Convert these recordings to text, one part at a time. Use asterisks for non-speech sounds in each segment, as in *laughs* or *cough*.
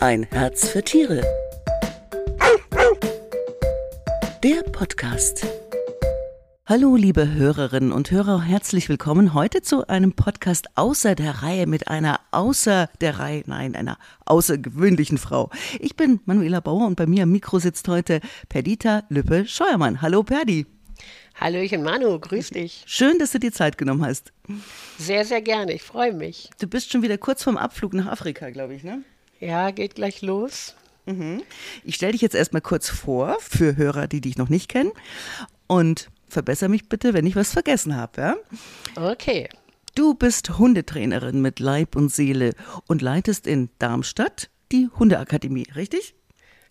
Ein Herz für Tiere. Der Podcast. Hallo, liebe Hörerinnen und Hörer, herzlich willkommen heute zu einem Podcast außer der Reihe mit einer außer der Reihe, nein, einer außergewöhnlichen Frau. Ich bin Manuela Bauer und bei mir am Mikro sitzt heute Perdita Lüppe-Scheuermann. Hallo, Perdi. Hallöchen Manu, grüß dich. Schön, dass du dir Zeit genommen hast. Sehr, sehr gerne, ich freue mich. Du bist schon wieder kurz vorm Abflug nach Afrika, glaube ich, ne? Ja, geht gleich los. Mhm. Ich stelle dich jetzt erstmal kurz vor für Hörer, die dich noch nicht kennen. Und verbessere mich bitte, wenn ich was vergessen habe. Ja? Okay. Du bist Hundetrainerin mit Leib und Seele und leitest in Darmstadt die Hundeakademie, richtig?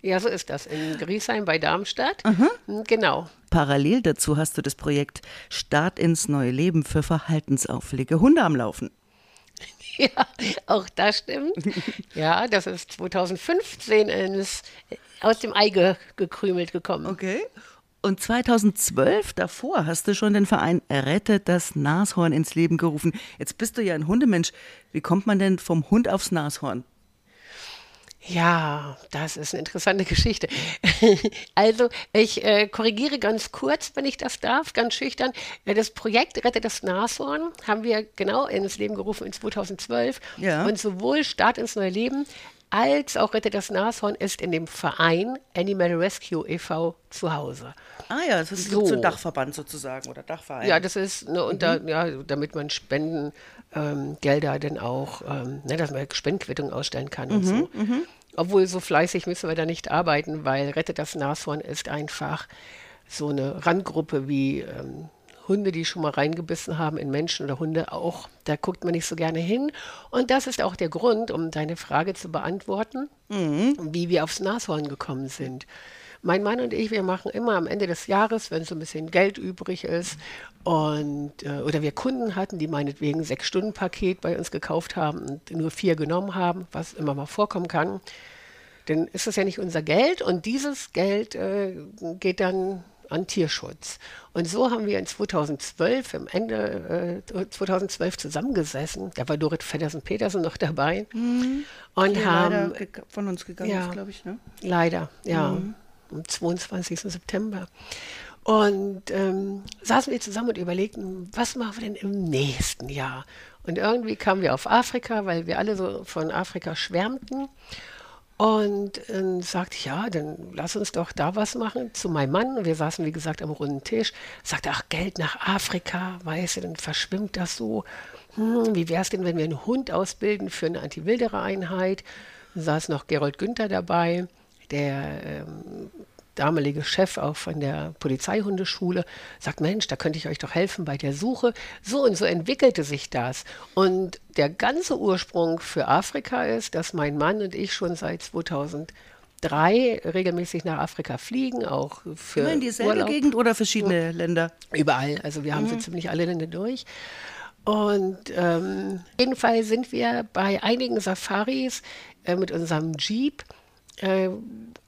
Ja, so ist das. In Griesheim bei Darmstadt. Mhm. Genau. Parallel dazu hast du das Projekt Start ins neue Leben für verhaltensauffällige Hunde am Laufen. *laughs* Ja, auch das stimmt. Ja, das ist 2015 ins, aus dem Ei ge gekrümelt gekommen. Okay. Und 2012 davor hast du schon den Verein Rettet das Nashorn ins Leben gerufen. Jetzt bist du ja ein Hundemensch. Wie kommt man denn vom Hund aufs Nashorn? Ja, das ist eine interessante *laughs* Geschichte. also, ich äh, korrigiere ganz kurz, wenn ich das darf, ganz schüchtern. Äh, das Projekt Rette das Nashorn haben wir genau ins Leben gerufen in 2012. Ja. Und sowohl Start ins neue Leben als auch Rette das Nashorn ist in dem Verein Animal Rescue e.V. zu Hause. Ah ja, das ist so, so ein Dachverband sozusagen oder Dachverein. Ja, das ist, ne, und da, mhm. ja, damit man Spenden ähm, denn auch, ähm, ne, dass man Spendenquittungen ausstellen kann und mhm, so. Mhm. Obwohl so fleißig müssen wir da nicht arbeiten, weil Rettet das Nashorn ist einfach so eine Randgruppe wie ähm, Hunde, die schon mal reingebissen haben in Menschen oder Hunde auch. Da guckt man nicht so gerne hin. Und das ist auch der Grund, um deine Frage zu beantworten, mhm. wie wir aufs Nashorn gekommen sind. Mein Mann und ich, wir machen immer am Ende des Jahres, wenn so ein bisschen Geld übrig ist und äh, oder wir Kunden hatten, die meinetwegen sechs Stunden Paket bei uns gekauft haben und nur vier genommen haben, was immer mal vorkommen kann, dann ist das ja nicht unser Geld und dieses Geld äh, geht dann an Tierschutz. Und so haben wir in 2012, im Ende äh, 2012 zusammengesessen. Da war Dorit Feddersen-Petersen noch dabei. Mhm. Und Die haben. von uns gegangen ja, glaube ich, ne? Leider, ja. Mhm am 22. September. Und ähm, saßen wir zusammen und überlegten, was machen wir denn im nächsten Jahr? Und irgendwie kamen wir auf Afrika, weil wir alle so von Afrika schwärmten. Und äh, sagte ja, dann lass uns doch da was machen. Zu meinem Mann, wir saßen, wie gesagt, am runden Tisch, sagte, ach, Geld nach Afrika, weißt du, dann verschwimmt das so. Hm, wie wäre es denn, wenn wir einen Hund ausbilden für eine Anti-Wildere-Einheit? Dann saß noch Gerold Günther dabei der ähm, damalige Chef auch von der Polizeihundeschule sagt, Mensch, da könnte ich euch doch helfen bei der Suche. So und so entwickelte sich das. Und der ganze Ursprung für Afrika ist, dass mein Mann und ich schon seit 2003 regelmäßig nach Afrika fliegen, auch für Immer in dieselbe Urlaub. Gegend oder verschiedene. Länder? Überall. Also wir haben mhm. so ziemlich alle Länder durch. Und ähm, jedenfalls sind wir bei einigen Safaris äh, mit unserem Jeep äh,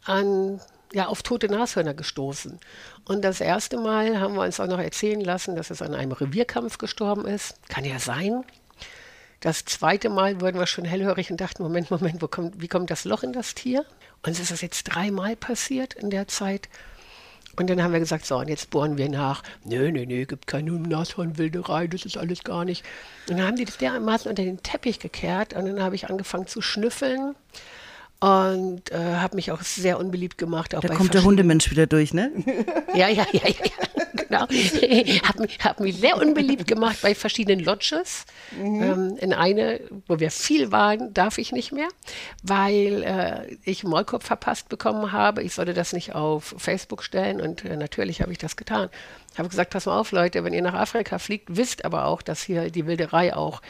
an, ja, auf tote Nashörner gestoßen. Und das erste Mal haben wir uns auch noch erzählen lassen, dass es an einem Revierkampf gestorben ist. Kann ja sein. Das zweite Mal wurden wir schon hellhörig und dachten, Moment, Moment, kommt, wie kommt das Loch in das Tier? Und es ist das jetzt dreimal passiert in der Zeit. Und dann haben wir gesagt, so, und jetzt bohren wir nach. Nö, nö, nö, gibt keine Nashornwilderei, das ist alles gar nicht. Und dann haben die das dermaßen unter den Teppich gekehrt und dann habe ich angefangen zu schnüffeln und äh, habe mich auch sehr unbeliebt gemacht. Da kommt der Hundemensch wieder durch, ne? ja, ja, ja, ja, genau. habe mich, hab mich sehr unbeliebt gemacht bei verschiedenen Lodges. Mhm. Ähm, in eine, wo wir viel waren, darf ich nicht mehr, weil äh, ich Maulkorb verpasst bekommen habe. Ich sollte das nicht auf Facebook stellen und äh, natürlich habe ich das getan. Ich habe gesagt, pass mal auf, Leute, wenn ihr nach Afrika fliegt, wisst aber auch, dass hier die Wilderei auch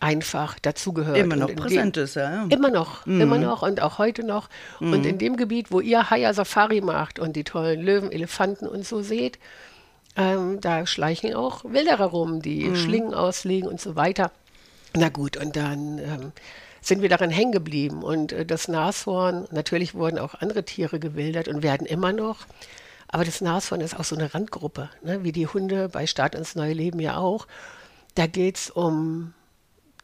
einfach dazugehört. Immer noch präsent ist, ja. Immer noch, mhm. immer noch und auch heute noch. Mhm. Und in dem Gebiet, wo ihr Haya Safari macht und die tollen Löwen, Elefanten und so seht, ähm, da schleichen auch Wilderer rum, die mhm. Schlingen auslegen und so weiter. Na gut, und dann ähm, sind wir daran hängen geblieben. Und äh, das Nashorn, natürlich wurden auch andere Tiere gewildert und werden immer noch. Aber das Nashorn ist auch so eine Randgruppe, ne? wie die Hunde bei Start ins neue Leben ja auch. Da geht es um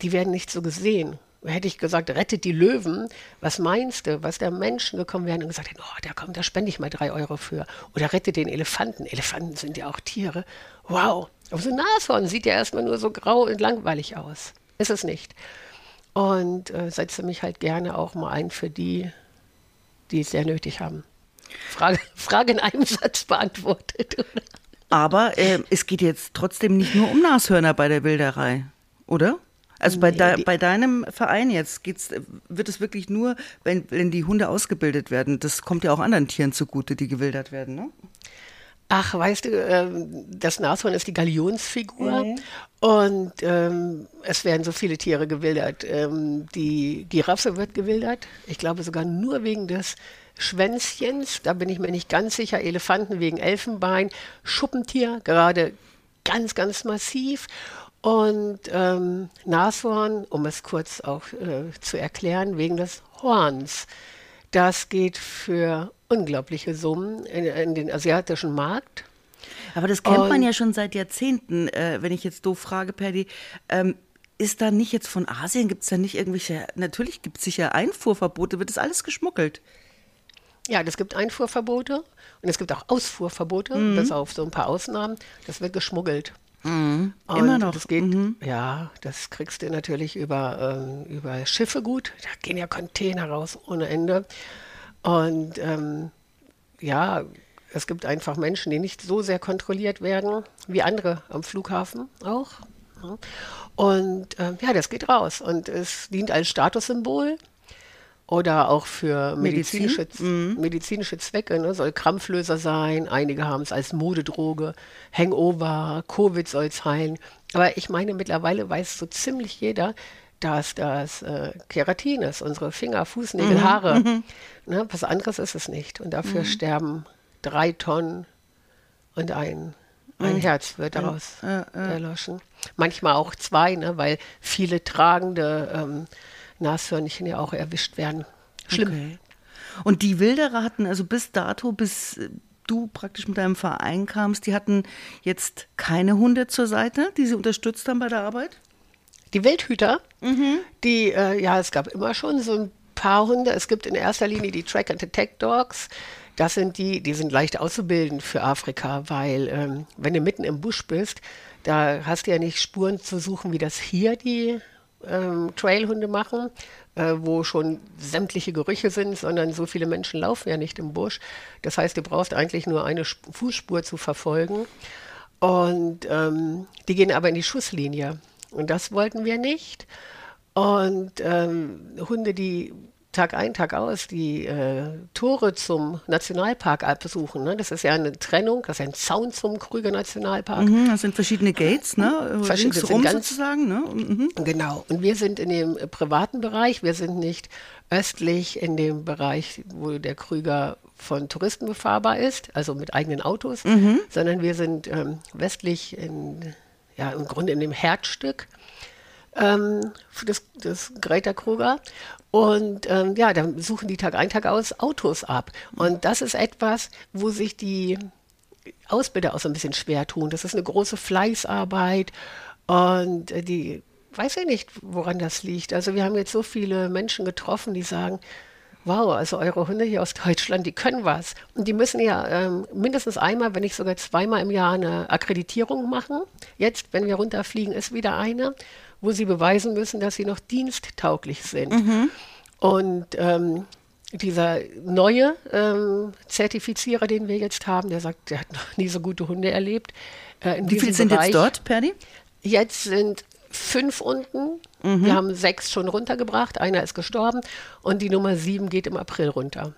die werden nicht so gesehen. hätte ich gesagt, rettet die Löwen. Was meinst du, was der Menschen gekommen wären und gesagt hätten, oh, da kommt, da spende ich mal drei Euro für. Oder rettet den Elefanten. Elefanten sind ja auch Tiere. Wow. Aber so ein Nashorn sieht ja erstmal nur so grau und langweilig aus. Ist es nicht. Und äh, setze mich halt gerne auch mal ein für die, die es sehr nötig haben. Frage, *laughs* Frage in einem Satz beantwortet. Aber äh, es geht jetzt trotzdem nicht nur um Nashörner bei der Wilderei, oder? Also bei, de, bei deinem Verein jetzt geht's, wird es wirklich nur, wenn, wenn die Hunde ausgebildet werden. Das kommt ja auch anderen Tieren zugute, die gewildert werden, ne? Ach, weißt du, ähm, das Nashorn ist die Galionsfigur mhm. und ähm, es werden so viele Tiere gewildert. Ähm, die Giraffe wird gewildert. Ich glaube sogar nur wegen des Schwänzchens. Da bin ich mir nicht ganz sicher. Elefanten wegen Elfenbein. Schuppentier gerade ganz, ganz massiv. Und ähm, Nashorn, um es kurz auch äh, zu erklären, wegen des Horns. Das geht für unglaubliche Summen in, in den asiatischen Markt. Aber das kennt Und, man ja schon seit Jahrzehnten, äh, wenn ich jetzt doof frage, Perdi. Ähm, ist da nicht jetzt von Asien, gibt es da nicht irgendwelche, natürlich gibt es sicher Einfuhrverbote, wird das alles geschmuggelt? Ja, es gibt Einfuhrverbote und es gibt auch Ausfuhrverbote, mhm. bis auf so ein paar Ausnahmen. Das wird geschmuggelt. Mhm. Immer noch. Das geht, mhm. ja, das kriegst du natürlich über, ähm, über Schiffe gut. Da gehen ja Container raus ohne Ende. Und ähm, ja, es gibt einfach Menschen, die nicht so sehr kontrolliert werden wie andere am Flughafen auch. Und ähm, ja, das geht raus und es dient als Statussymbol oder auch für medizinische, Medizin? Mhm. medizinische Zwecke. Ne? Soll Krampflöser sein, einige haben es als Modedroge, Hangover, Covid soll es heilen. Aber ich meine, mittlerweile weiß so ziemlich jeder, dass das äh, Keratin ist, unsere Finger, Fußnägel, mhm. Haare. Mhm. Ne, was anderes ist es nicht. Und dafür mhm. sterben drei Tonnen und ein, ein mhm. Herz wird daraus ja, ja, erloschen. Manchmal auch zwei, ne, weil viele tragende ähm, Nashörnchen ja auch erwischt werden. Schlimm. Okay. Und die Wilderer hatten also bis dato, bis äh, du praktisch mit deinem Verein kamst, die hatten jetzt keine Hunde zur Seite, die sie unterstützt haben bei der Arbeit? Die Wildhüter, mhm. die, äh, ja, es gab immer schon so ein paar Hunde. Es gibt in erster Linie die Track and Attack Dogs. Das sind die, die sind leicht auszubilden für Afrika, weil ähm, wenn du mitten im Busch bist, da hast du ja nicht Spuren zu suchen, wie das hier die ähm, Trailhunde machen, äh, wo schon sämtliche Gerüche sind, sondern so viele Menschen laufen ja nicht im Busch. Das heißt, du brauchst eigentlich nur eine Fußspur zu verfolgen. Und ähm, die gehen aber in die Schusslinie. Und das wollten wir nicht. Und ähm, Hunde, die Tag ein, Tag aus die äh, Tore zum Nationalpark besuchen. Ne? Das ist ja eine Trennung, das ist ein Zaun zum Krüger Nationalpark. Mhm, das sind verschiedene Gates, ne? Verschiedene Linksrum ganz, sozusagen. Ne? Mhm. Genau. Und wir sind in dem privaten Bereich. Wir sind nicht östlich in dem Bereich, wo der Krüger von Touristen befahrbar ist, also mit eigenen Autos, mhm. sondern wir sind ähm, westlich in ja, im Grunde in dem Herzstück ähm, des, des Greta Kruger. Und ähm, ja, dann suchen die Tag ein, Tag aus Autos ab. Und das ist etwas, wo sich die Ausbilder auch so ein bisschen schwer tun. Das ist eine große Fleißarbeit und äh, die weiß ich nicht, woran das liegt. Also wir haben jetzt so viele Menschen getroffen, die sagen, wow, also eure Hunde hier aus Deutschland, die können was. Und die müssen ja ähm, mindestens einmal, wenn nicht sogar zweimal im Jahr eine Akkreditierung machen. Jetzt, wenn wir runterfliegen, ist wieder eine, wo sie beweisen müssen, dass sie noch diensttauglich sind. Mhm. Und ähm, dieser neue ähm, Zertifizierer, den wir jetzt haben, der sagt, der hat noch nie so gute Hunde erlebt. Äh, Wie viele sind Bereich. jetzt dort, Perdi? Jetzt sind fünf unten. Mhm. Wir haben sechs schon runtergebracht. Einer ist gestorben und die Nummer sieben geht im April runter.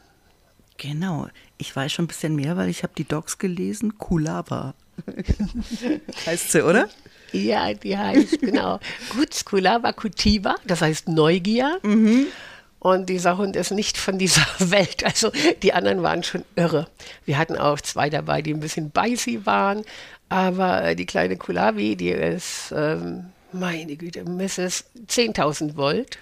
Genau. Ich weiß schon ein bisschen mehr, weil ich habe die Docs gelesen. Kulava. *laughs* heißt sie, oder? Ja, die heißt, genau. *laughs* Gut, Kulava Kutiva, das heißt Neugier. Mhm. Und dieser Hund ist nicht von dieser *laughs* Welt. Also die anderen waren schon irre. Wir hatten auch zwei dabei, die ein bisschen beißy waren. Aber die kleine Kulavi, die ist ähm, meine Güte, Mrs. 10.000 Volt.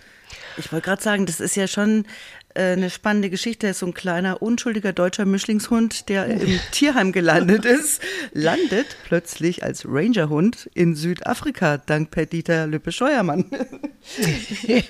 Ich wollte gerade sagen, das ist ja schon eine spannende Geschichte. Er ist so ein kleiner, unschuldiger deutscher Mischlingshund, der im Tierheim gelandet ist, landet plötzlich als Rangerhund in Südafrika, dank Perdita Lüppe-Scheuermann. *laughs* die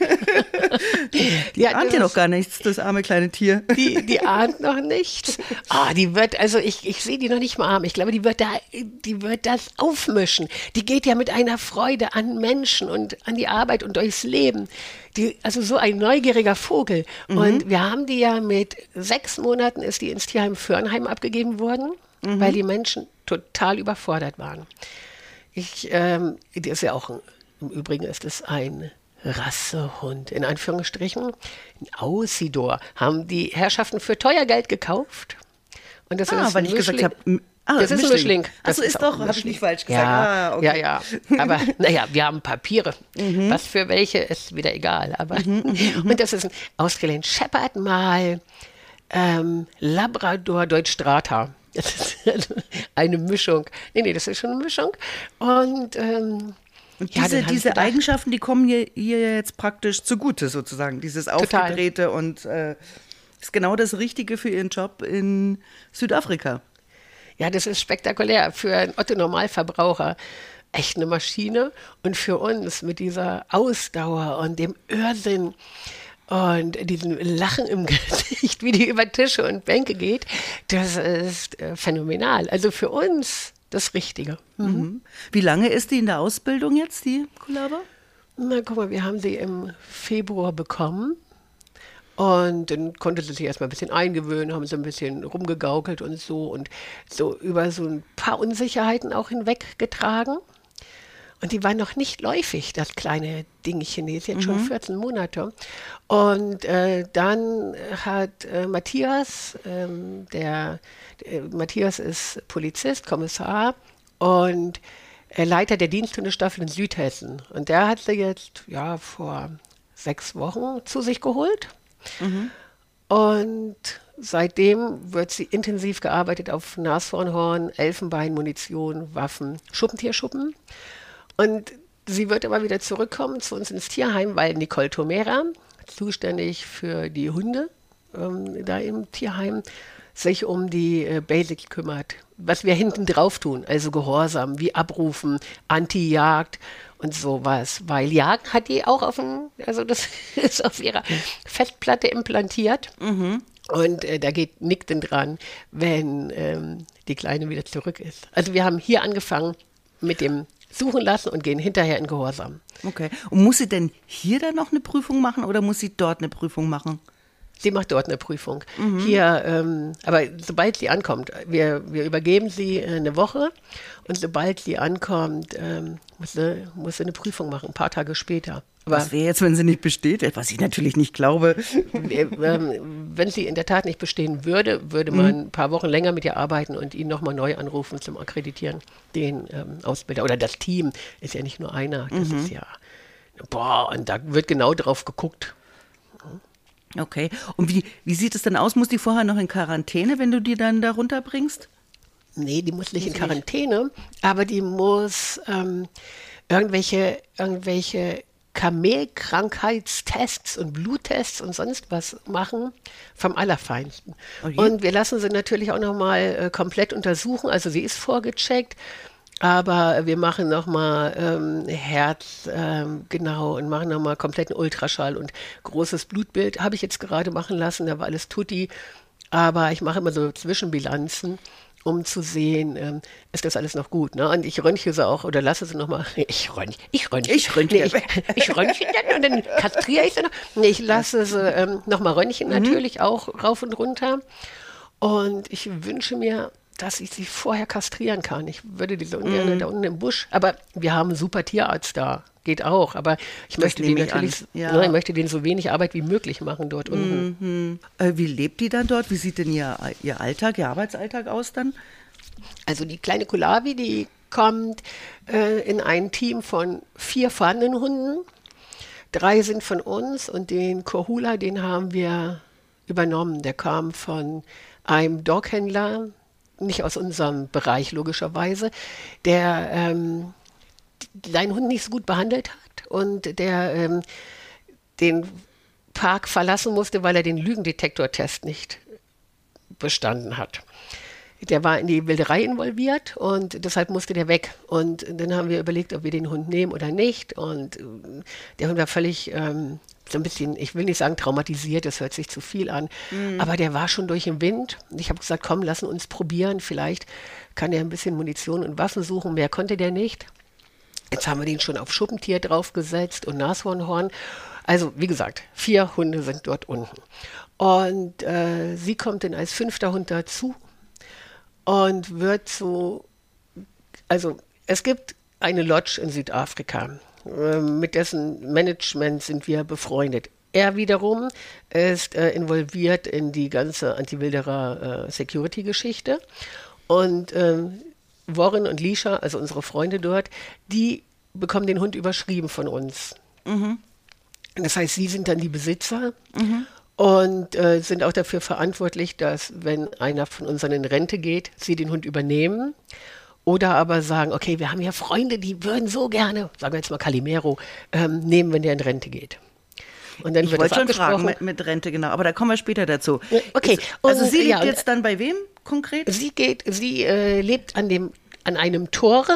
ja, ahnt ja noch gar nichts, das arme kleine Tier. Die, die ahnt noch nichts. Oh, die wird, also ich, ich sehe die noch nicht mal arm. Ich glaube, die wird, da, die wird das aufmischen. Die geht ja mit einer Freude an Menschen und an die Arbeit und durchs Leben. Die, also so ein neugieriger Vogel. Mhm. Und wir haben die ja mit sechs Monaten ist die ins Tierheim Förnheim abgegeben worden, mhm. weil die Menschen total überfordert waren. Ich, ähm, die ist ja auch, im Übrigen ist es ein Rassehund, in Anführungsstrichen. Ein Ausidor haben die Herrschaften für teuer Geld gekauft. Und das ah, ist weil ich gesagt habe, Ah, das ist ein Mischling. Das ist, ist doch, habe ich nicht falsch gesagt. Ja, ah, okay. ja, ja. Aber *laughs* naja, wir haben Papiere. Mhm. Was für welche ist wieder egal. Aber mhm, mhm, mhm. *laughs* und das ist ein ausgelehnt Shepherd mal ähm, Labrador Deutsch Strata. *laughs* Das ist eine Mischung. Nee, nee, das ist schon eine Mischung. Und ähm, und diese, ja, diese Eigenschaften, die kommen hier, hier jetzt praktisch zugute, sozusagen. Dieses Aufgedrehte Total. und äh, ist genau das Richtige für Ihren Job in Südafrika. Ja, das ist spektakulär für einen Otto-Normalverbraucher. Echt eine Maschine. Und für uns mit dieser Ausdauer und dem Irrsinn und diesem Lachen im *laughs* Gesicht, wie die über Tische und Bänke geht, das ist äh, phänomenal. Also für uns das Richtige. Mhm. mhm. Wie lange ist die in der Ausbildung jetzt, die Kulaba? Na, guck mal, wir haben sie im Februar bekommen. Und dann konnte sie sich erstmal ein bisschen eingewöhnen, haben so ein bisschen rumgegaukelt und so und so über so ein paar Unsicherheiten auch hinweggetragen. Und die war noch nicht läufig, das kleine Dingchen, die ist jetzt mhm. schon 14 Monate. Und äh, dann hat äh, Matthias, ähm, der äh, Matthias ist Polizist, Kommissar und äh, Leiter der Diensthundestaffel in Südhessen. Und der hat sie jetzt ja vor sechs Wochen zu sich geholt Mhm. Und seitdem wird sie intensiv gearbeitet auf Nashornhorn, Elfenbein, Munition, Waffen, Schuppentierschuppen. Und sie wird aber wieder zurückkommen zu uns ins Tierheim, weil Nicole Tomera, zuständig für die Hunde ähm, da im Tierheim, sich um die äh, Basics kümmert. Was wir hinten drauf tun, also Gehorsam, wie abrufen, Anti-Jagd und sowas. Weil Jagd hat die auch auf dem, also das *laughs* ist auf ihrer Festplatte implantiert. Mhm. Und äh, da geht Nickten dran, wenn ähm, die Kleine wieder zurück ist. Also wir haben hier angefangen mit dem Suchen lassen und gehen hinterher in Gehorsam. Okay. Und muss sie denn hier dann noch eine Prüfung machen oder muss sie dort eine Prüfung machen? Sie macht dort eine Prüfung. Mhm. Hier, ähm, aber sobald sie ankommt, wir, wir übergeben sie äh, eine Woche und sobald sie ankommt, ähm, muss, sie, muss sie eine Prüfung machen, ein paar Tage später. Aber was wäre jetzt, wenn sie nicht besteht? Was ich natürlich nicht glaube. Ähm, wenn sie in der Tat nicht bestehen würde, würde man mhm. ein paar Wochen länger mit ihr arbeiten und ihn nochmal neu anrufen zum Akkreditieren. Den ähm, Ausbilder oder das Team ist ja nicht nur einer. Das mhm. ist ja, boah, und da wird genau drauf geguckt. Okay. Und wie, wie sieht es dann aus? Muss die vorher noch in Quarantäne, wenn du die dann da runterbringst? Nee, die muss nicht in Quarantäne, aber die muss ähm, irgendwelche, irgendwelche Kamelkrankheitstests und Bluttests und sonst was machen vom Allerfeinsten. Oh und wir lassen sie natürlich auch nochmal äh, komplett untersuchen. Also sie ist vorgecheckt. Aber wir machen nochmal ähm, Herz, ähm, genau, und machen nochmal kompletten Ultraschall und großes Blutbild. Habe ich jetzt gerade machen lassen, da war alles tutti. Aber ich mache immer so Zwischenbilanzen, um zu sehen, ähm, ist das alles noch gut. Ne? Und ich röntge sie auch oder lasse sie nochmal. *laughs* Ich röntge, ich röntge. Ich röntge. Nee, ich, ich röntge dann und dann kastriere ich sie noch. Nee, ich lasse sie ähm, nochmal röntgen mhm. natürlich auch rauf und runter. Und ich wünsche mir dass ich sie vorher kastrieren kann. Ich würde die so ungern mm. da unten im Busch, aber wir haben einen super Tierarzt da. Geht auch, aber ich das möchte den natürlich, ja. ne, ich möchte den so wenig Arbeit wie möglich machen dort unten. Mhm. Äh, wie lebt die dann dort? Wie sieht denn ihr, ihr Alltag, ihr Arbeitsalltag aus dann? Also die kleine Kulavi, die kommt äh, in ein Team von vier fahrenden Hunden. Drei sind von uns und den Kohula, den haben wir übernommen. Der kam von einem Doghändler, nicht aus unserem Bereich logischerweise, der ähm, deinen Hund nicht so gut behandelt hat und der ähm, den Park verlassen musste, weil er den Lügendetektortest nicht bestanden hat. Der war in die Wilderei involviert und deshalb musste der weg. Und dann haben wir überlegt, ob wir den Hund nehmen oder nicht. Und äh, der Hund war völlig ähm, so ein bisschen, ich will nicht sagen traumatisiert, das hört sich zu viel an, mhm. aber der war schon durch den Wind. Ich habe gesagt, komm, lassen uns probieren. Vielleicht kann er ein bisschen Munition und Waffen suchen. Mehr konnte der nicht. Jetzt haben wir den schon auf Schuppentier draufgesetzt und Nashornhorn. Also, wie gesagt, vier Hunde sind dort unten. Und äh, sie kommt dann als fünfter Hund dazu und wird so, also es gibt eine Lodge in Südafrika, äh, mit dessen Management sind wir befreundet. Er wiederum ist äh, involviert in die ganze Anti-Wilderer äh. Und ähm, Warren und Lisha, also unsere Freunde dort, die bekommen den Hund überschrieben von uns. Mhm. Das heißt, sie sind dann die Besitzer. Mhm und äh, sind auch dafür verantwortlich, dass wenn einer von uns in Rente geht, sie den Hund übernehmen. Oder aber sagen, okay, wir haben ja Freunde, die würden so gerne, sagen wir jetzt mal Calimero, ähm, nehmen, wenn der in Rente geht. Und dann ich wollte schon fragen mit, mit, Rente, genau, aber da kommen wir später dazu. Okay. Also sie lebt ja, jetzt dann bei wem konkret? Sie geht, sie äh, lebt an dem, an einem Tor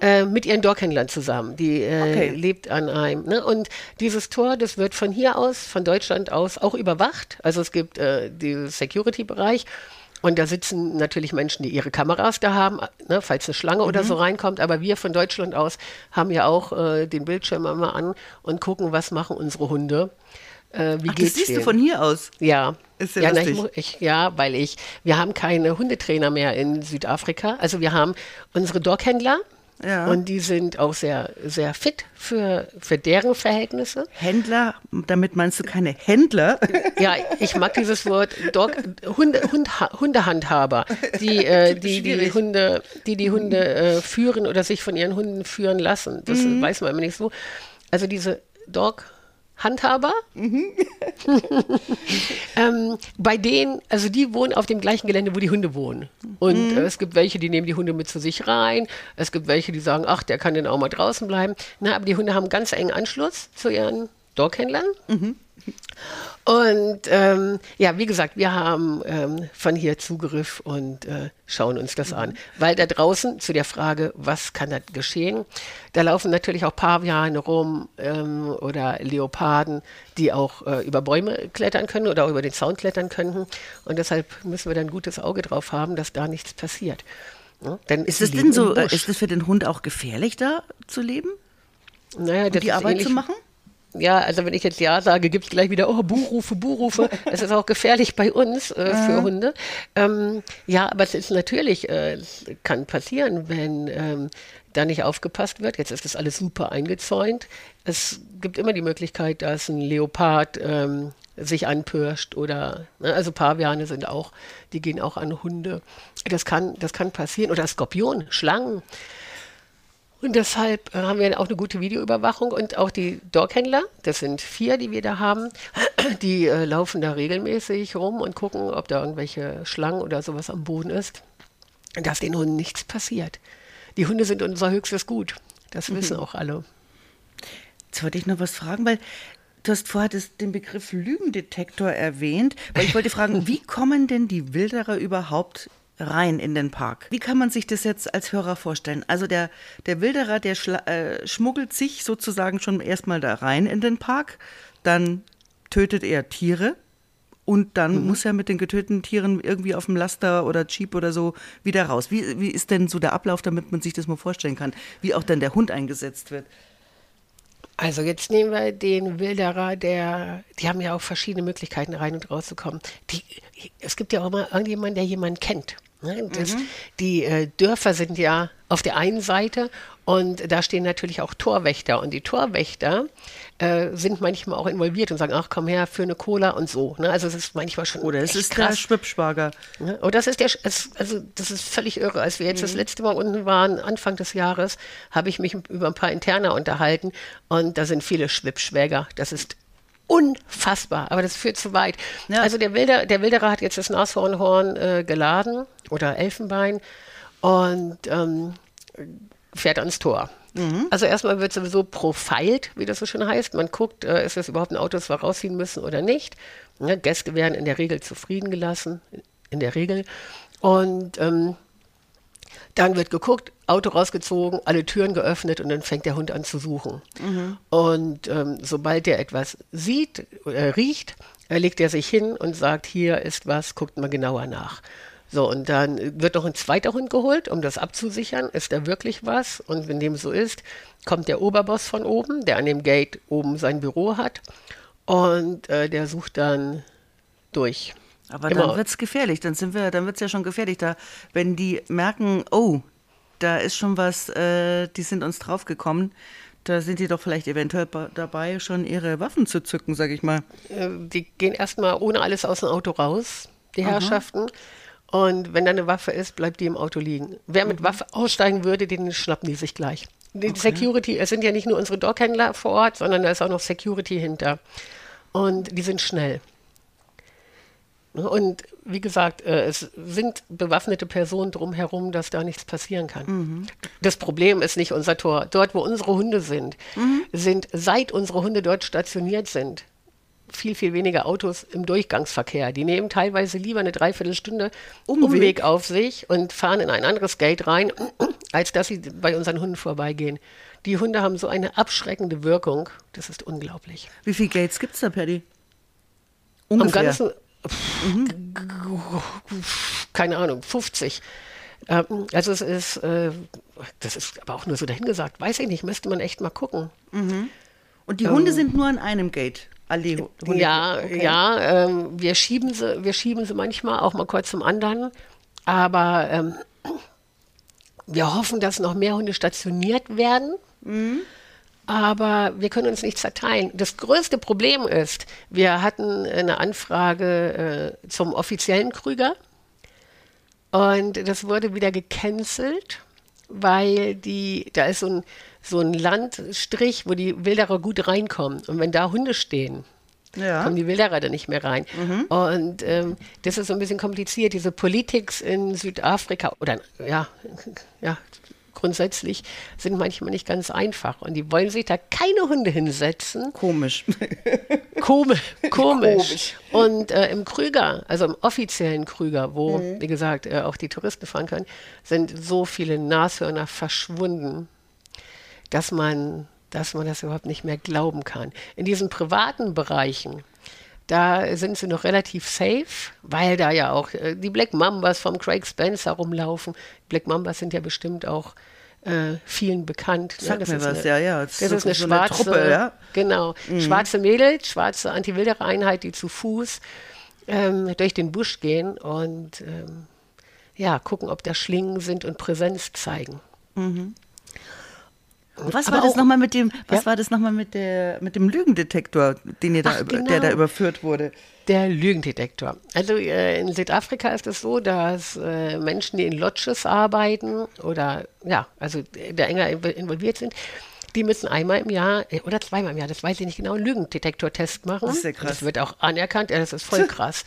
äh, mit ihren Dorkhändlern zusammen. Die äh, okay. lebt an einem. Ne? Und dieses Tor, das wird von hier aus, von Deutschland aus auch überwacht. Also es gibt äh, diesen Security-Bereich. Und da sitzen natürlich Menschen, die ihre Kameras da haben, ne, falls eine Schlange mhm. oder so reinkommt. Aber wir von Deutschland aus haben ja auch äh, den Bildschirm immer an und gucken, was machen unsere Hunde. Äh, wie Ach, geht's das siehst denen? du von hier aus? Ja. Ist ja, ja, na, ich, ich, ja, weil ich, wir haben keine Hundetrainer mehr in Südafrika. Also wir haben unsere Doghändler, ja. Und die sind auch sehr, sehr fit für, für deren Verhältnisse. Händler, damit meinst du keine Händler? Ja, ich mag dieses Wort Dog, Hunde, Hund, Hundehandhaber, die, äh, die, die Hunde, die die Hunde äh, führen oder sich von ihren Hunden führen lassen. Das mhm. weiß man immer nicht so. Also diese Dog Handhaber. Mhm. ähm, bei denen, also die wohnen auf dem gleichen Gelände, wo die Hunde wohnen. Und mhm. äh, es gibt welche, die nehmen die Hunde mit zu sich rein. Es gibt welche, die sagen, ach, der kann denn auch mal draußen bleiben. Na, aber die Hunde haben ganz engen Anschluss zu ihren Doghändlern. Mhm. Und ähm, ja, wie gesagt, wir haben ähm, von hier Zugriff und äh, schauen uns das an. Weil da draußen zu der Frage, was kann da geschehen, da laufen natürlich auch Paviane rum ähm, oder Leoparden, die auch äh, über Bäume klettern können oder auch über den Zaun klettern könnten. Und deshalb müssen wir da ein gutes Auge drauf haben, dass da nichts passiert. Ja, denn ist es denn so, ist es für den Hund auch gefährlich, da zu leben? Naja, um die Arbeit zu machen? Ja, also wenn ich jetzt Ja sage, gibt es gleich wieder, oh, Buhrufe, Buhrufe. *laughs* Es ist auch gefährlich bei uns äh, für mhm. Hunde. Ähm, ja, aber es ist natürlich, äh, kann passieren, wenn ähm, da nicht aufgepasst wird. Jetzt ist das alles super eingezäunt. Es gibt immer die Möglichkeit, dass ein Leopard ähm, sich anpirscht oder, ne, also Paviane sind auch, die gehen auch an Hunde. Das kann, das kann passieren. Oder Skorpion, Schlangen. Und deshalb äh, haben wir auch eine gute Videoüberwachung und auch die Doghändler, das sind vier, die wir da haben, *clears throat* die äh, laufen da regelmäßig rum und gucken, ob da irgendwelche Schlangen oder sowas am Boden ist, dass den Hunden nichts passiert. Die Hunde sind unser höchstes Gut. Das mhm. wissen auch alle. Jetzt wollte ich noch was fragen, weil du hast vorher das, den Begriff Lügendetektor erwähnt, weil ich wollte fragen, *laughs* wie kommen denn die Wilderer überhaupt rein in den Park. Wie kann man sich das jetzt als Hörer vorstellen? Also der, der Wilderer, der äh, schmuggelt sich sozusagen schon erstmal da rein in den Park, dann tötet er Tiere und dann mhm. muss er mit den getöteten Tieren irgendwie auf dem Laster oder Jeep oder so wieder raus. Wie, wie ist denn so der Ablauf, damit man sich das mal vorstellen kann, wie auch dann der Hund eingesetzt wird? Also jetzt nehmen wir den Wilderer, der, die haben ja auch verschiedene Möglichkeiten rein und rauszukommen. Die, es gibt ja auch immer irgendjemanden, der jemanden kennt. Ne? Das, mhm. Die äh, Dörfer sind ja auf der einen Seite und da stehen natürlich auch Torwächter und die Torwächter äh, sind manchmal auch involviert und sagen, ach komm her für eine Cola und so. Ne? Also es ist manchmal schon oder es ist krass. der Schwippschwager. Ne? Oder das ist der, es, also das ist völlig irre. Als wir jetzt mhm. das letzte Mal unten waren, Anfang des Jahres, habe ich mich über ein paar Interner unterhalten und da sind viele Schwippschwäger. Das ist unfassbar, aber das führt zu weit. Ja. Also der, Wilder, der Wilderer hat jetzt das Nashornhorn äh, geladen oder Elfenbein und ähm, fährt ans Tor. Also erstmal wird sowieso profiled, wie das so schön heißt. Man guckt, äh, ist das überhaupt ein Auto, das wir rausziehen müssen oder nicht. Ja, Gäste werden in der Regel zufrieden gelassen, in der Regel. Und ähm, dann wird geguckt, Auto rausgezogen, alle Türen geöffnet und dann fängt der Hund an zu suchen. Und ähm, sobald er etwas sieht, äh, riecht, äh, legt er sich hin und sagt, hier ist was, guckt mal genauer nach. So, und dann wird noch ein zweiter Hund geholt, um das abzusichern. Ist da wirklich was? Und wenn dem so ist, kommt der Oberboss von oben, der an dem Gate oben sein Büro hat. Und äh, der sucht dann durch. Aber Immer. dann wird es gefährlich. Dann sind wir, dann wird es ja schon gefährlich. Da, wenn die merken, oh, da ist schon was, äh, die sind uns draufgekommen, da sind die doch vielleicht eventuell dabei, schon ihre Waffen zu zücken, sag ich mal. Äh, die gehen erstmal ohne alles aus dem Auto raus, die Herrschaften. Und wenn da eine Waffe ist, bleibt die im Auto liegen. Wer mit Waffe aussteigen würde, den schnappen die sich gleich. Die Security, es sind ja nicht nur unsere Dog-Händler vor Ort, sondern da ist auch noch Security hinter. Und die sind schnell. Und wie gesagt, äh, es sind bewaffnete Personen drumherum, dass da nichts passieren kann. Das Problem ist nicht unser Tor. Dort, wo unsere Hunde sind, sind, seit unsere Hunde dort stationiert sind, viel, viel weniger Autos im Durchgangsverkehr. Die nehmen teilweise lieber eine Dreiviertelstunde Umweg. Umweg, auf sich und fahren in ein anderes Gate rein, *clears throat* als dass sie bei unseren Hunden vorbeigehen. Die Hunde haben so eine abschreckende Wirkung, das ist unglaublich. Wie viele Gates gibt es da, Paddy? Am Ungefähr. Ganzen, keine Ahnung, 50. Ähm, also es ist, äh, das ist aber auch nur so dahingesagt, weiß ich nicht, müsste man echt mal gucken. Und die Hunde sind nur an einem Gate. Alle Hu- Hunde. Ähm, Ja, Okay. ja, ähm, wir schieben sie, wir schieben sie manchmal auch mal kurz zum anderen, aber ähm, wir hoffen, dass noch mehr Hunde stationiert werden. Aber wir können uns nicht zerteilen. Das größte Problem ist, wir hatten eine Anfrage äh, zum offiziellen Krüger und das wurde wieder gecancelt, weil die, da ist so ein, so ein Landstrich, wo die Wilderer gut reinkommen. Und wenn da Hunde stehen, Ja. kommen die Wilderer da nicht mehr rein. Und ähm, das ist so ein bisschen kompliziert. Diese Politik in Südafrika oder ja, ja, grundsätzlich sind manchmal nicht ganz einfach. Und die wollen sich da keine Hunde hinsetzen. Komisch. *laughs* Komisch. komisch. Komisch. Und äh, im Krüger, also im offiziellen Krüger, wo, wie gesagt, äh, auch die Touristen fahren können, sind so viele Nashörner verschwunden, dass man, dass man das überhaupt nicht mehr glauben kann. In diesen privaten Bereichen, da sind sie noch relativ safe, weil da ja auch äh, die Black Mambas vom Craig Spencer rumlaufen. Black Mambas sind ja bestimmt auch äh, vielen bekannt. ne? Sag Das mir ist was, eine, ja, ja. Das Das ist eine so eine schwarze, Truppe, ja? genau, schwarze Mädels, schwarze Anti-Wilderer-Einheit, die zu Fuß ähm, durch den Busch gehen und ähm, ja, gucken, ob da Schlingen sind und Präsenz zeigen. Was Aber war das nochmal mit dem, was Ja? war das nochmal mit der, mit dem Lügendetektor, den ihr da, Ach, über- der genau. da überführt wurde? Der Lügendetektor. Also äh, in Südafrika ist es so, dass äh, Menschen, die in Lodges arbeiten oder ja, also da enger inv- involviert sind, die müssen einmal im Jahr äh, oder zweimal im Jahr, das weiß ich nicht genau, einen Lügendetektor-Test machen. Das ist ja krass. Das wird auch anerkannt, ja, das ist voll *laughs* krass.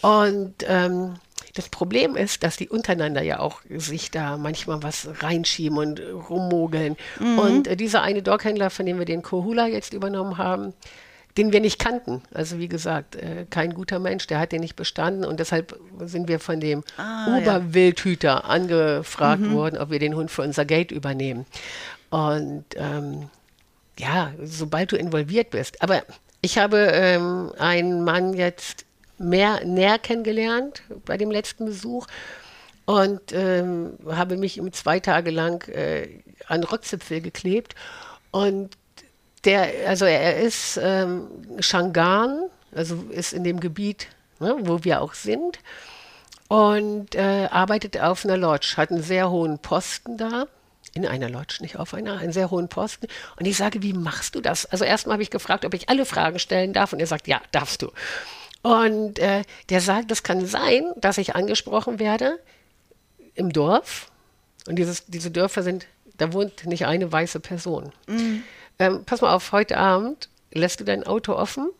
Und ähm, das Problem ist, dass die untereinander ja auch sich da manchmal was reinschieben und rummogeln. Mhm. Und äh, dieser eine Doghändler, von dem wir den Kohula jetzt übernommen haben, den wir nicht kannten. Also wie gesagt, äh, kein guter Mensch, der hat den nicht bestanden und deshalb sind wir von dem Ah, ja. Mhm. Oberwildhüter angefragt worden, ob wir den Hund für unser Gate übernehmen. Und ähm, ja, sobald du involviert bist. Aber ich habe ähm, einen Mann jetzt mehr näher kennengelernt bei dem letzten Besuch und ähm, habe mich zwei Tage lang äh, an Rockzipfel geklebt. Und der, also er ist ähm, Shangan, also ist in dem Gebiet, ne, wo wir auch sind, und äh, arbeitet auf einer Lodge, hat einen sehr hohen Posten da. In einer Lodge, nicht auf einer, einen sehr hohen Posten. Und ich sage, wie machst du das? Also erstmal habe ich gefragt, ob ich alle Fragen stellen darf. Und er sagt, ja, darfst du. Und äh, der sagt, es kann sein, dass ich angesprochen werde im Dorf. Und dieses, diese Dörfer sind, da wohnt nicht eine weiße Person. Ähm, pass mal auf, heute Abend lässt du dein Auto offen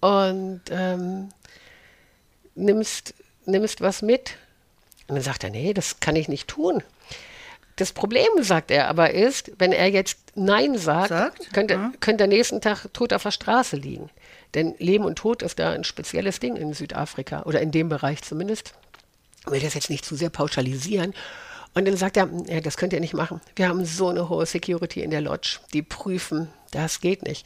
und ähm, nimmst, nimmst was mit. Und dann sagt er, nee, das kann ich nicht tun. Das Problem, sagt er aber, ist, wenn er jetzt Nein sagt, Sagt? könnte, Ja. könnte er nächsten Tag tot auf der Straße liegen. Denn Leben und Tod ist da ein spezielles Ding in Südafrika oder in dem Bereich zumindest. Ich will das jetzt nicht zu sehr pauschalisieren. Und dann sagt er, ja, das könnt ihr nicht machen. Wir haben so eine hohe Security in der Lodge. Die prüfen, das geht nicht.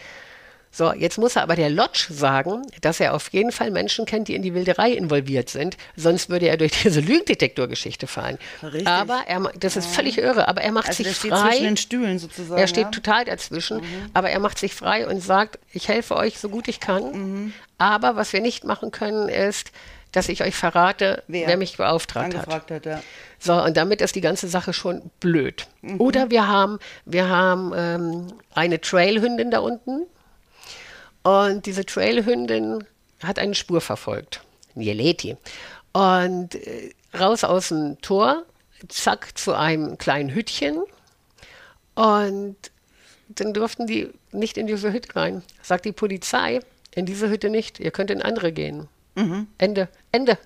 So, jetzt muss er aber der Lodge sagen, dass er auf jeden Fall Menschen kennt, die in die Wilderei involviert sind. Sonst würde er durch diese Lügendetektorgeschichte fallen. Richtig. Aber er, das ist völlig irre, aber er macht Also sich steht frei. zwischen den Stühlen sozusagen. Er steht ja? Mhm. total dazwischen, aber er macht sich frei und sagt, ich helfe euch so gut ich kann. Mhm. Aber was wir nicht machen können, ist, dass ich euch verrate, wer, Wer mich beauftragt hat. hat. Ja. So, und damit ist die ganze Sache schon blöd. Mhm. Oder wir haben, wir haben ähm, eine Trailhündin da unten. Und diese Trailhündin hat eine Spur verfolgt. Ein Jeleti. Und äh, raus aus dem Tor, zack, zu einem kleinen Hütchen. Und dann durften die nicht in diese Hütte rein. Sagt die Polizei, in diese Hütte nicht, ihr könnt in andere gehen. Ende, Ende.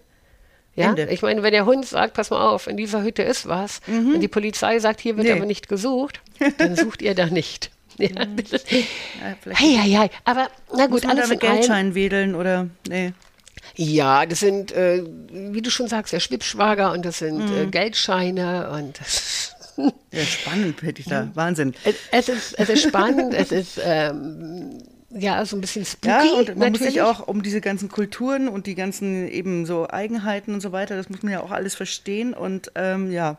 Ja, Ende. ich meine, wenn der Hund sagt, pass mal auf, in dieser Hütte ist was, und die Polizei sagt, hier wird Nee. aber nicht gesucht, dann sucht ihr da nicht. Ja, das Ja, hei, hei, hei. Aber na muss gut, man da alles mit in allem. Geldschein wedeln oder nee. Ja, das sind, äh, wie du schon sagst, der Schwippschwager und das sind äh, Geldscheine und das *laughs* Ja, spannend hätte ich da. Wahnsinn. es, es, ist, es ist spannend, es ist ähm, ja so ein bisschen spooky. Ja, und man muss natürlich. sich auch um diese ganzen Kulturen und die ganzen eben so Eigenheiten und so weiter, das muss man ja auch alles verstehen und ähm, ja,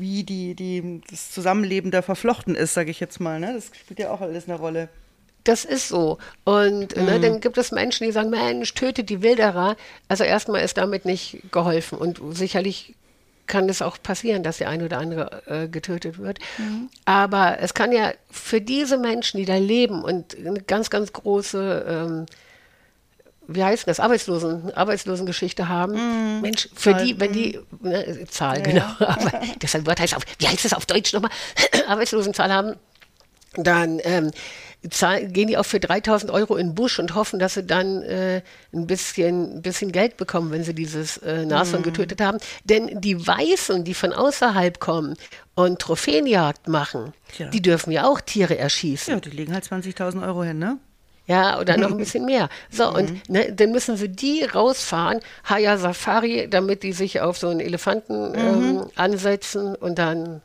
wie die, die, das Zusammenleben da verflochten ist, sage ich jetzt mal. Ne? Das spielt ja auch alles eine Rolle. Das ist so. Und ne, Mhm. dann gibt es Menschen, die sagen, Mensch, tötet die Wilderer. Also erstmal ist damit nicht geholfen. Und sicherlich kann es auch passieren, dass der eine oder andere äh, getötet wird. Mhm. Aber es kann ja für diese Menschen, die da leben und eine ganz, ganz große, ähm, wie heißt das, Arbeitslosen, Arbeitslosengeschichte haben. Mensch, für Zahl, die, wenn die, ne, Zahl, genau. Aber das Wort heißt auf, wie heißt das auf Deutsch nochmal? *clears throat* Arbeitslosenzahl haben dann ähm, zahl- gehen die auch für 3000 Euro in den Busch und hoffen, dass sie dann äh, ein, bisschen, ein bisschen Geld bekommen, wenn sie dieses äh, Nashorn getötet haben. Denn die Weißen, die von außerhalb kommen und Trophäenjagd machen, Tja. die dürfen ja auch Tiere erschießen. Ja, die legen halt 20.000 Euro hin, ne? Ja, oder noch ein bisschen mehr. So, Mhm. und ne, dann müssen sie die rausfahren, Haya Safari, damit die sich auf so einen Elefanten ähm, ansetzen und dann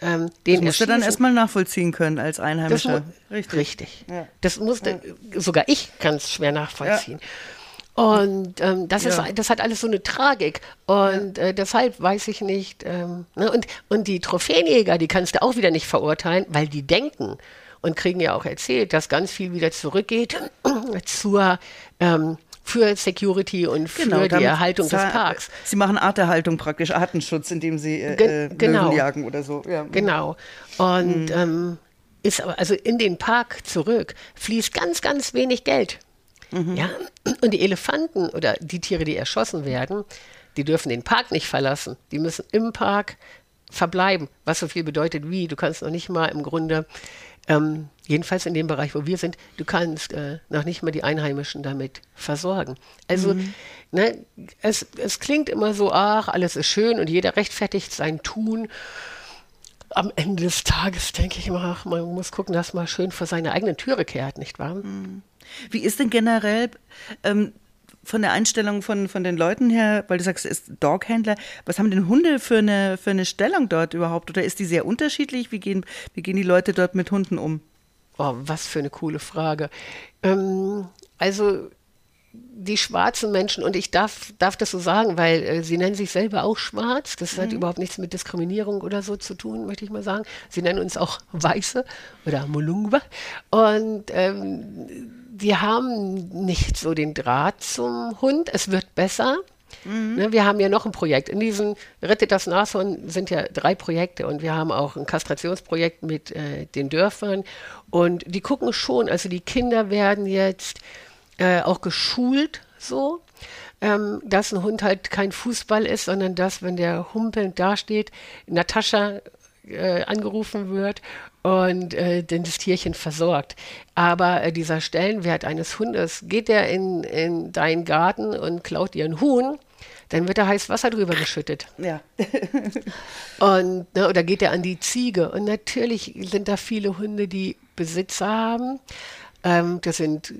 ähm, den Mhm. Das musst du dann erstmal nachvollziehen können als Einheimischer. Richtig. Richtig. Ja. Das musste, sogar ich kann es schwer nachvollziehen. Und ähm, das, Ja. ist, das hat alles so eine Tragik. Und äh, deshalb weiß ich nicht. Ähm, ne? und, und die Trophäenjäger, die kannst du auch wieder nicht verurteilen, weil die denken und kriegen ja auch erzählt, dass ganz viel wieder zurückgeht *clears throat* zur, ähm, für Security und für die Genau, damit Erhaltung des Parks. Sie machen Arterhaltung praktisch, Artenschutz, indem sie äh, Gen- äh, genau. Löwen jagen oder so. Ja. Genau. Und ähm, ist aber, also in den Park zurück fließt ganz, ganz wenig Geld. Ja, *clears throat* und die Elefanten oder die Tiere, die erschossen werden, die dürfen den Park nicht verlassen. Die müssen im Park verbleiben, was so viel bedeutet wie, du kannst noch nicht mal im Grunde, ähm, jedenfalls in dem Bereich, wo wir sind, du kannst äh, noch nicht mal die Einheimischen damit versorgen. Also ne, es, es klingt immer so, ach, alles ist schön und jeder rechtfertigt sein Tun am Ende des Tages denke ich immer, ach, man muss gucken, dass man schön vor seine eigene Türe kehrt, nicht wahr? Wie ist denn generell ähm, von der Einstellung von, von den Leuten her, weil du sagst, es ist Doghändler, was haben denn Hunde für eine, für eine Stellung dort überhaupt? Oder ist die sehr unterschiedlich? Wie gehen, wie gehen die Leute dort mit Hunden um? Oh, was für eine coole Frage. Ähm, also die schwarzen Menschen, und ich darf, darf das so sagen, weil äh, sie nennen sich selber auch schwarz. Das hat überhaupt nichts mit Diskriminierung oder so zu tun, möchte ich mal sagen. Sie nennen uns auch Weiße oder Mulungwa. Und ähm, die haben nicht so den Draht zum Hund. Es wird besser. Ne, wir haben ja noch ein Projekt. In diesem Rettet das Nashorn sind ja drei Projekte und wir haben auch ein Kastrationsprojekt mit äh, den Dörfern. Und die gucken schon, also die Kinder werden jetzt äh, auch geschult so, ähm, dass ein Hund halt kein Fußball ist, sondern dass, wenn der humpelnd dasteht, Natascha äh, angerufen wird und äh, dann das Tierchen versorgt. Aber äh, dieser Stellenwert eines Hundes, geht der in, in deinen Garten und klaut dir ein Huhn, dann wird da heiß Wasser drüber geschüttet. Ja. *laughs* Und ne, oder geht er an die Ziege. Und natürlich sind da viele Hunde, die Besitzer haben. Ähm, das sind,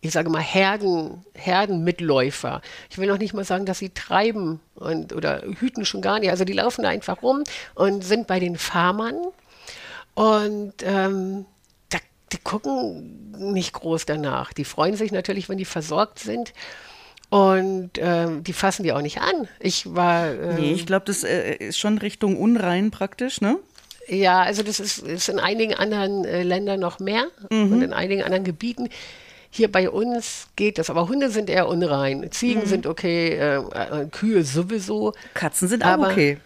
ich sage mal, Herden, Herdenmitläufer. Ich will noch nicht mal sagen, dass sie treiben und, oder hüten schon gar nicht. Also die laufen da einfach rum und sind bei den Farmern. Und ähm, da, die gucken nicht groß danach. Die freuen sich natürlich, wenn die versorgt sind. Und ähm, die fassen die auch nicht an. Ich war. Ähm, nee, ich glaube, das äh, ist schon Richtung unrein praktisch, ne? Ja, also das ist, ist in einigen anderen äh, Ländern noch mehr mhm. und in einigen anderen Gebieten. Hier bei uns geht das, aber Hunde sind eher unrein. Ziegen mhm. sind okay, äh, äh Kühe sowieso. Katzen sind aber, auch okay.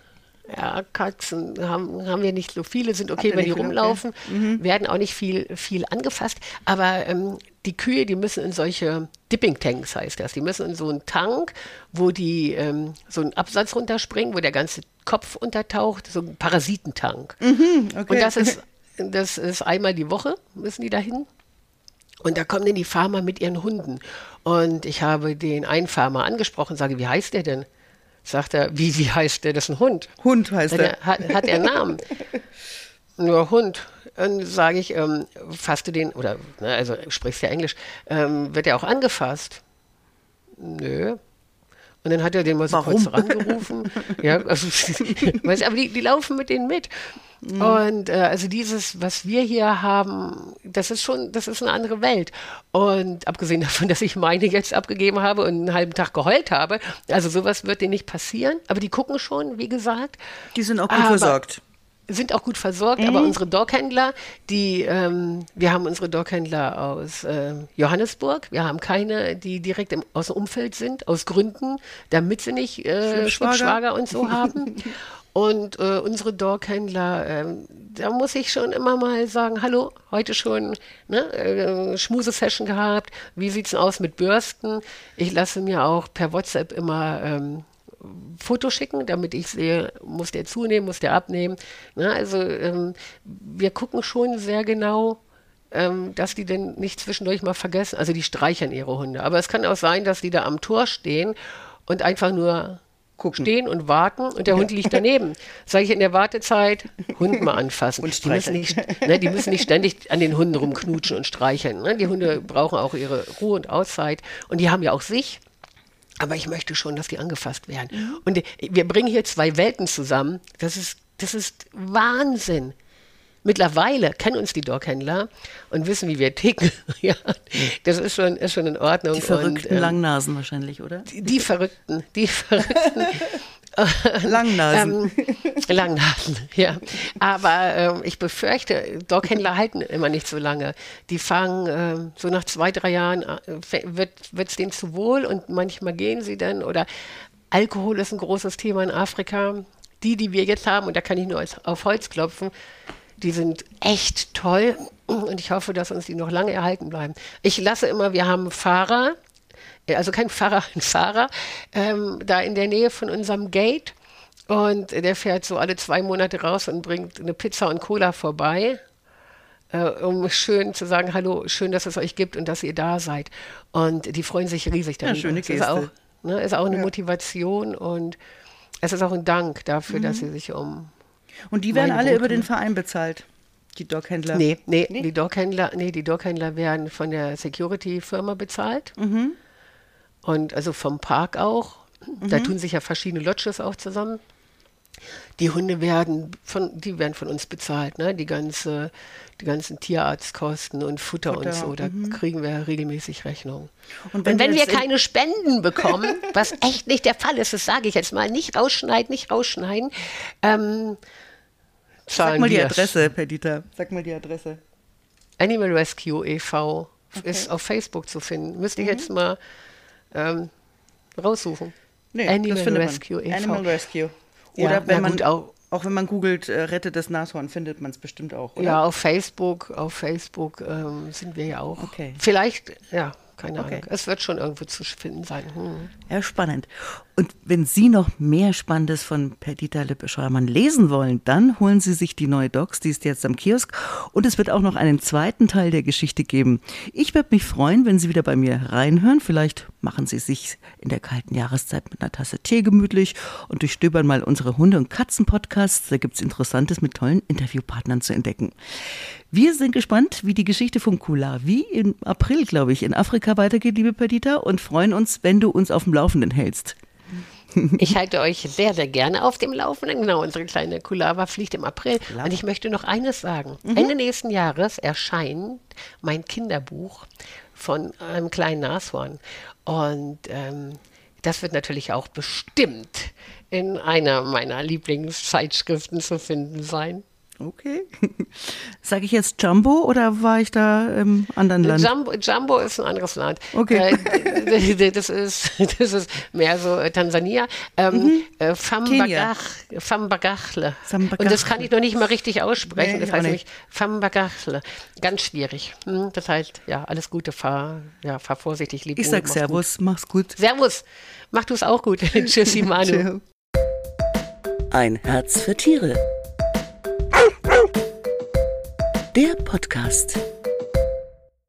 Ja, Katzen haben, haben wir nicht so viele, sind okay, wenn die rumlaufen, okay. mhm. werden auch nicht viel, viel angefasst. Aber ähm, die Kühe, die müssen in solche Dipping Tanks, heißt das. Die müssen in so einen Tank, wo die ähm, so einen Absatz runterspringen, wo der ganze Kopf untertaucht, so ein Parasitentank. Mhm, okay. Und das ist, das ist einmal die Woche, müssen die dahin. Und da kommen dann die Farmer mit ihren Hunden. Und ich habe den einen Farmer angesprochen, sage, wie heißt der denn? Sagt er, wie, wie heißt der? Das ist ein Hund. Hund heißt er. Hat, hat er einen Namen? *laughs* Nur Hund. Dann sage ich, ähm, fasst du den, oder, ne, also sprichst ja Englisch, ähm, wird er auch angefasst? Nö. Und dann hat er den mal so Warum? kurz rangerufen. ja, also, *laughs* aber die, die laufen mit denen mit. Mhm. Und äh, also dieses, was wir hier haben, das ist schon, das ist eine andere Welt. Und abgesehen davon, *laughs* dass ich meine jetzt abgegeben habe und einen halben Tag geheult habe, also sowas wird denen nicht passieren. Aber die gucken schon, wie gesagt. Die sind auch gut aber, versorgt sind auch gut versorgt, mhm. aber unsere Doghändler, die, ähm, wir haben unsere Doghändler aus äh, Johannesburg, wir haben keine, die direkt im, aus dem Umfeld sind, aus Gründen, damit sie nicht äh, Schwager und so haben. *laughs* Und äh, unsere Doghändler, äh, da muss ich schon immer mal sagen, hallo, heute schon ne, äh, Schmusesession gehabt, wie sieht es aus mit Bürsten? Ich lasse mir auch per WhatsApp immer ähm, Foto schicken, damit ich sehe, muss der zunehmen, muss der abnehmen. Ne, also ähm, wir gucken schon sehr genau, ähm, dass die denn nicht zwischendurch mal vergessen. Also die streichern ihre Hunde. Aber es kann auch sein, dass die da am Tor stehen und einfach nur gucken. stehen und warten und der ja. Hund liegt daneben. *laughs* Sage ich in der Wartezeit, Hund mal anfassen. Und die, müssen nicht, ne, die müssen nicht ständig an den Hunden rumknutschen und streicheln. Ne? Die Hunde brauchen auch ihre Ruhe und Auszeit und die haben ja auch sich. Aber ich möchte schon, dass die angefasst werden. Mhm. Und wir bringen hier zwei Welten zusammen. Das ist, das ist Wahnsinn. Mittlerweile kennen uns die Doghändler und wissen, wie wir ticken. *laughs* ja, das ist schon, ist schon in Ordnung. Die verrückten und, ähm, Langnasen wahrscheinlich, oder? Die, die Verrückten, die Verrückten. *laughs* *laughs* Langnasen. ähm, Langnasen, *laughs* ja. Aber ähm, ich befürchte, Doghändler halten immer nicht so lange. Die fangen ähm, so nach zwei, drei Jahren, äh, wird es denen zu wohl und manchmal gehen sie dann. Oder Alkohol ist ein großes Thema in Afrika. Die, die wir jetzt haben, und da kann ich nur auf Holz klopfen, die sind echt toll und ich hoffe, dass uns die noch lange erhalten bleiben. Ich lasse immer, wir haben Fahrer, also kein Fahrer, ein Fahrer, ähm, da in der Nähe von unserem Gate und der fährt so alle zwei Monate raus und bringt eine Pizza und Cola vorbei. Uh, um schön zu sagen, hallo, schön, dass es euch gibt und dass ihr da seid. Und die freuen sich riesig darüber. Ja, schöne Geste. Ist auch, ne, ist auch eine ja. Motivation und es ist auch ein Dank dafür, mhm. dass sie sich um und die werden alle über den Verein bezahlt? Die Doghändler? Nee, nee, nee? Die Doghändler, nee, die Doghändler werden von der Security-Firma bezahlt. Mhm. Und also vom Park auch. Mhm. Da tun sich ja verschiedene Lodges auch zusammen. Die Hunde werden von, die werden von uns bezahlt, ne? Die ganze, die ganzen Tierarztkosten und Futter, Futter und so. Da mhm. kriegen wir regelmäßig Rechnung. Und wenn, und wenn wir keine Spenden bekommen, *laughs* was echt nicht der Fall ist, das sage ich jetzt mal, nicht rausschneiden, nicht rausschneiden, ähm, Sag mal die Adresse, Perdita. Sag mal die Adresse. Animal Rescue e.V. Okay. ist auf Facebook zu finden. Müsste ich mhm. jetzt mal ähm, raussuchen. Nee, Animal Rescue e.V. Animal Rescue. Oder ja, wenn man auch, auch wenn man googelt, äh, rettet das Nashorn, findet man es bestimmt auch, oder? Ja, auf Facebook, auf Facebook ähm, sind wir ja auch. Okay. Vielleicht, ja, keine okay. Ahnung. Es wird schon irgendwo zu finden sein. Hm. Ja, spannend. Und wenn Sie noch mehr Spannendes von Perdita Lippe-Scheuermann lesen wollen, dann holen Sie sich die neue Docs, die ist jetzt am Kiosk. Und es wird auch noch einen zweiten Teil der Geschichte geben. Ich würde mich freuen, wenn Sie wieder bei mir reinhören. Vielleicht machen Sie sich in der kalten Jahreszeit mit einer Tasse Tee gemütlich und durchstöbern mal unsere Hunde- und Katzen-Podcasts. Da gibt es Interessantes mit tollen Interviewpartnern zu entdecken. Wir sind gespannt, wie die Geschichte von Kulawi im April, glaube ich, in Afrika weitergeht, liebe Perdita, und freuen uns, wenn du uns auf dem Laufenden hältst. Ich halte euch sehr, sehr gerne auf dem Laufenden. Genau, unsere kleine Kulava fliegt im April. Klar. Und ich möchte noch eines sagen. Mhm. Ende nächsten Jahres erscheint mein Kinderbuch von einem kleinen Nashorn. Und ähm, das wird natürlich auch bestimmt in einer meiner Lieblingszeitschriften zu finden sein. Okay. *laughs* Sage ich jetzt Jumbo oder war ich da im anderen Land? Jumbo, Jumbo ist ein anderes Land. Okay. Äh, das, ist, *laughs* das ist mehr so äh, Tansania. Ähm, mhm. äh, Fambagachle. Und das kann ich noch nicht mal richtig aussprechen. Nee, das heißt nämlich Fambagachle. Ganz schwierig. Hm, das heißt, ja, alles Gute, fahr, ja, fahr vorsichtig, lieb. Ich sag Servus, gut. mach's gut. Servus, mach du es auch gut. *laughs* Tschüssi, Manu. Ein Herz für Tiere der Podcast.